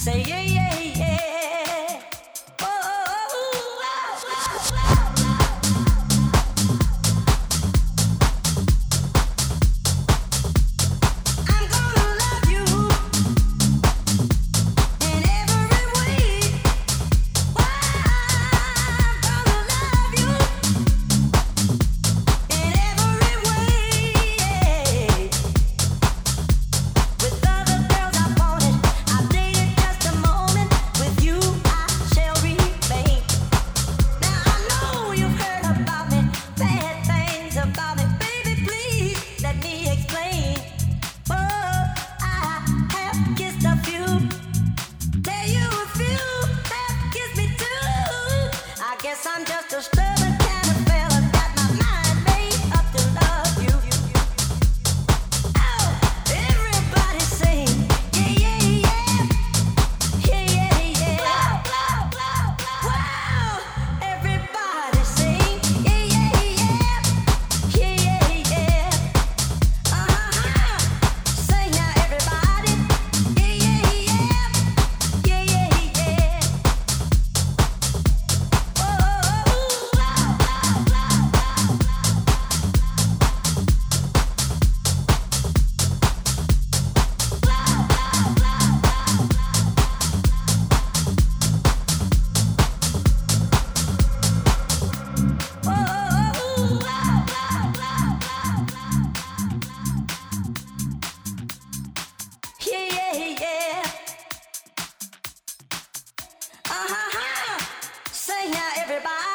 Say yeah, yeah. Guess I'm just a stubborn everybody.